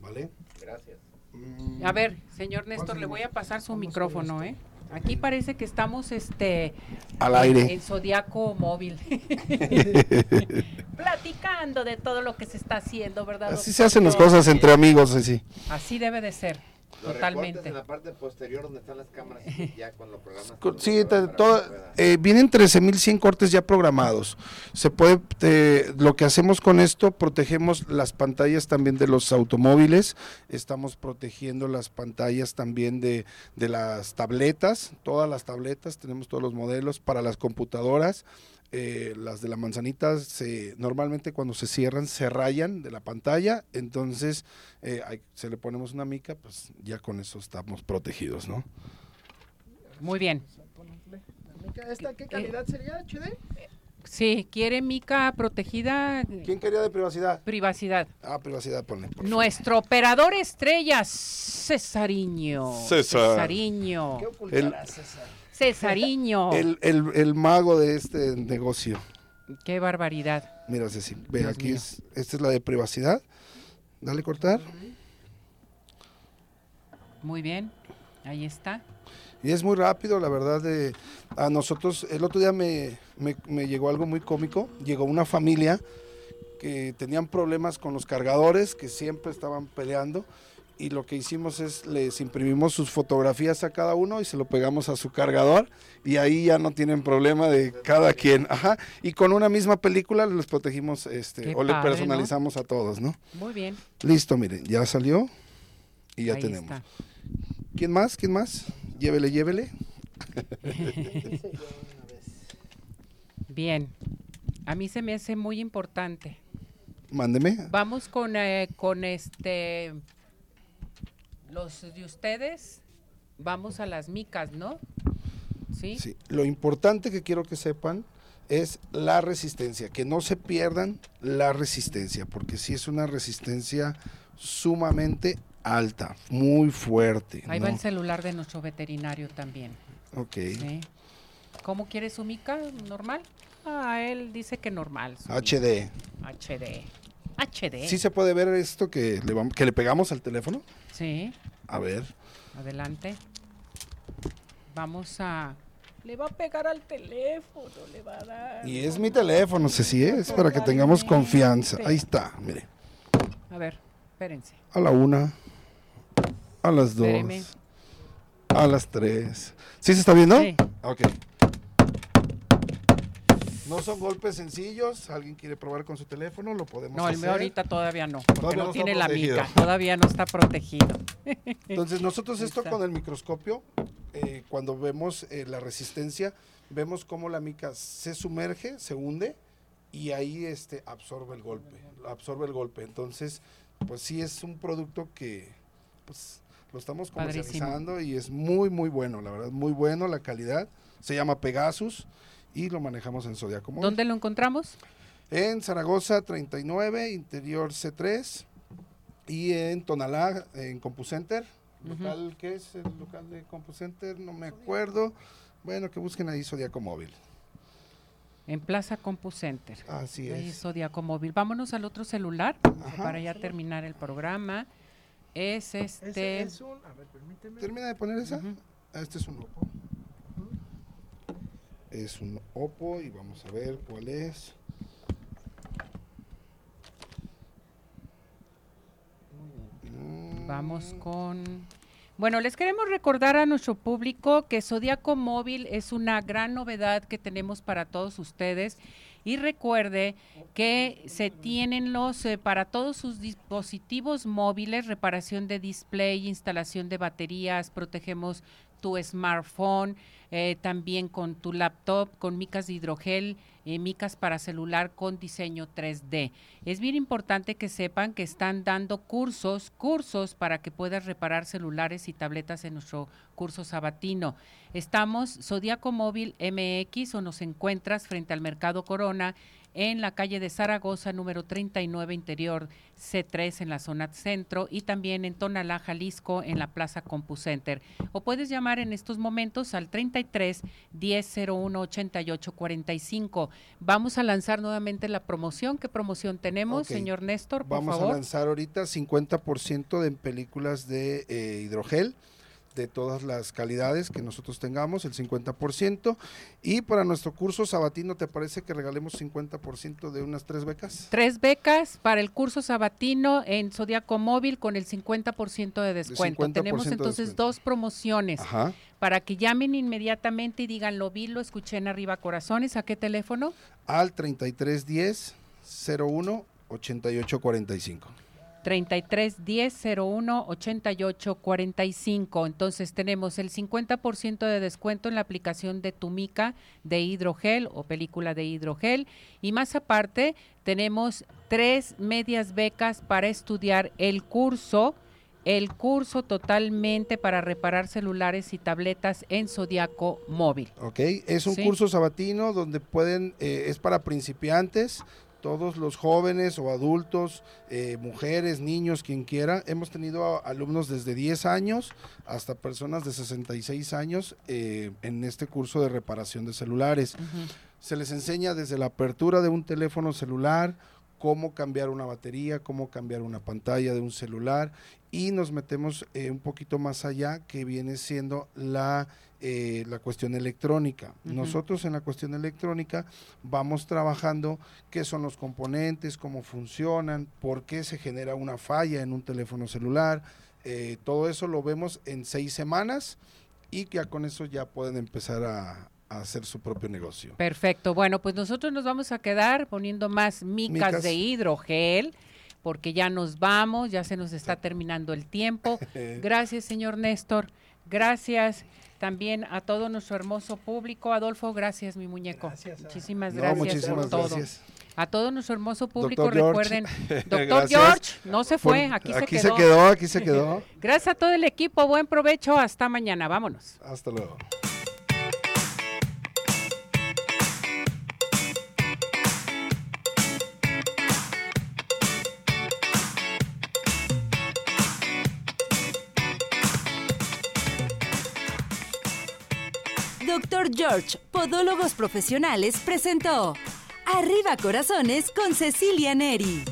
¿Vale? Gracias. Mm, A ver, señor Néstor, ¿Cuál le voy a pasar su micrófono, este. ¿eh? Aquí parece que estamos este Al aire. en Zodiaco Móvil. Platicando de todo lo que se está haciendo, ¿verdad? Así doctor? se hacen las cosas entre amigos, así. Así debe de ser. Totalmente. en la parte posterior donde están las cámaras, ya con los programas. Sí, pueda- eh, vienen 13.100 cortes ya programados. Se puede, eh, lo que hacemos con esto, protegemos las pantallas también de los automóviles, estamos protegiendo las pantallas también de, de las tabletas, todas las tabletas, tenemos todos los modelos para las computadoras. Eh, las de la manzanita se, normalmente cuando se cierran se rayan de la pantalla, entonces eh, hay- se le ponemos una mica, pues ya con eso estamos protegidos, ¿no? Muy bien. ¿Esta qué calidad sería, HD? Sí, quiere mica protegida, ¿Quién quería de privacidad? privacidad. Ah, privacidad, ponle. Nuestro operador estrella, Cesariño. César. Cesariño. ¿Qué ocultarás, César? Cesariño. El, el- el mago de este negocio. Qué barbaridad. Mira, Ceci, ve, Dios aquí mío. es, esta es la de privacidad. Dale cortar. Muy bien. Ahí está. Y es muy rápido, la verdad. De, a nosotros, el otro día me, me- me llegó algo muy cómico. Llegó una familia que tenían problemas con los cargadores, que siempre estaban peleando. Y lo que hicimos es, les imprimimos sus fotografías a cada uno y se lo pegamos a su cargador. Y ahí ya no tienen problema de cada quien. Ajá. Y con una misma película les protegimos este, Qué o le padre, ¿no? personalizamos a todos, ¿no? Muy bien. Listo, miren, ya salió. Y ya Ahí tenemos. está. ¿Quién más? ¿Quién más? Llévele, llévele. Bien. A mí se me hace muy importante. Mándeme. Vamos con, eh, con este. Los de ustedes. Vamos a las micas, ¿no? ¿Sí? Sí, Lo importante que quiero que sepan es la resistencia, que no se pierdan la resistencia, porque sí es una resistencia sumamente alta, muy fuerte. Ahí ¿no? va el celular de nuestro veterinario también. Ok. ¿sí? ¿Cómo quiere su mica? ¿Normal? Ah, él dice que normal. HD. mica. HD. HD. ¿Sí se puede ver esto que le, vam- que le pegamos al teléfono? Sí, A ver. adelante. Vamos a... Le va a pegar al teléfono, le va a dar. Y es mi teléfono, Ceci, ¿eh? es para que tengamos confianza. Ahí está, mire. A ver, espérense. A la una, a las dos, Espéreme. a las tres. ¿Sí se está viendo? Sí. Ok. No son golpes sencillos. ¿Alguien quiere probar con su teléfono? Lo podemos No, el hacer. mío ahorita todavía no, porque Todavía no, no tiene la mica, todavía no está protegido. Entonces nosotros esto con el microscopio, eh, cuando vemos eh, la resistencia, vemos cómo la mica se sumerge, se hunde y ahí este absorbe el golpe, absorbe el golpe. Entonces, pues sí es un producto que pues lo estamos Padrísimo. comercializando y es muy muy bueno, la verdad, muy bueno la calidad. Se llama Pegasus y lo manejamos en Zodiaco Móvil. ¿Dónde lo encontramos? En Zaragoza 39, interior C3 y en Tonalá, en CompuCenter. Local, ¿qué es el local de CompuCenter? No me acuerdo. Bueno, que busquen ahí Zodiaco Móvil. En Plaza Compu Center. Así Ahí es. Zodiaco Móvil. Vámonos al otro celular Ajá. para ya terminar el programa. Es Ese este. es un... A ver, permíteme. Termina de poner esa. Ah, Este es un Oppo. Es un Oppo y vamos a ver cuál es. Mm, Vamos con... Bueno, les queremos recordar a nuestro público que Zodiaco Móvil es una gran novedad que tenemos para todos ustedes. Y recuerde que se tienen los eh, para todos sus dispositivos móviles, reparación de display, instalación de baterías, protegemos tu smartphone, eh, también con tu laptop, con micas de hidrogel, eh, micas para celular con diseño 3D. Es bien importante que sepan que están dando cursos, cursos para que puedas reparar celulares y tabletas en nuestro curso sabatino. Estamos Zodiaco Móvil MX o nos encuentras frente al Mercado Corona en la calle de Zaragoza, número 39, interior C3 en la zona centro y también en Tonalá, Jalisco, en la Plaza CompuCenter. O puedes llamar en estos momentos al 33 1001 88 45. Vamos a lanzar nuevamente la promoción. ¿Qué promoción tenemos, señor Néstor, por Vamos a lanzar ahorita 50% de películas de eh, hidrogel de todas las calidades que nosotros tengamos, el 50%. Y para nuestro curso sabatino, ¿te parece que regalemos 50% de unas tres becas? Tres becas para el curso sabatino en Zodiaco Móvil con el 50% de descuento. 50% Tenemos de entonces descuento. dos promociones Ajá. para que llamen inmediatamente y digan, lo vi, lo escuché en Arriba Corazones. ¿A qué teléfono? Al 3310 01 8845. 33 10 01 88 45. Entonces tenemos el 50% de descuento en la aplicación de Tumica de hidrogel o película de hidrogel. Y más aparte, tenemos tres medias becas para estudiar el curso el curso totalmente para reparar celulares y tabletas en Zodiaco Móvil. Ok, es un Sí. curso sabatino donde pueden, eh, es para principiantes, todos los jóvenes o adultos, eh, mujeres, niños, quien quiera. Hemos tenido alumnos desde 10 años hasta personas de 66 años eh, en este curso de reparación de celulares. Se les enseña desde la apertura de un teléfono celular, cómo cambiar una batería, cómo cambiar una pantalla de un celular y nos metemos eh, un poquito más allá que viene siendo la, eh, la cuestión electrónica. Nosotros en la cuestión electrónica vamos trabajando qué son los componentes, cómo funcionan, por qué se genera una falla en un teléfono celular. eh, todo eso lo vemos en seis semanas y que ya con eso ya pueden empezar a, a hacer su propio negocio. Perfecto. Bueno, pues nosotros nos vamos a quedar poniendo más micas, Micas. de hidrogel porque ya nos vamos, ya se nos está terminando el tiempo. Gracias, señor Néstor. Gracias también a todo nuestro hermoso público. Adolfo, gracias, mi muñeco. Gracias, a- Muchísimas No, gracias muchísimas por todo. gracias. A todo nuestro hermoso público, Doctor recuerden, doctor. George, no se fue, Por- aquí, aquí se quedó. aquí se quedó. Gracias a todo el equipo, buen provecho, hasta mañana, vámonos. Hasta luego. Doctor George, Podólogos Profesionales, presentó Arriba Corazones con Cecilia Neri.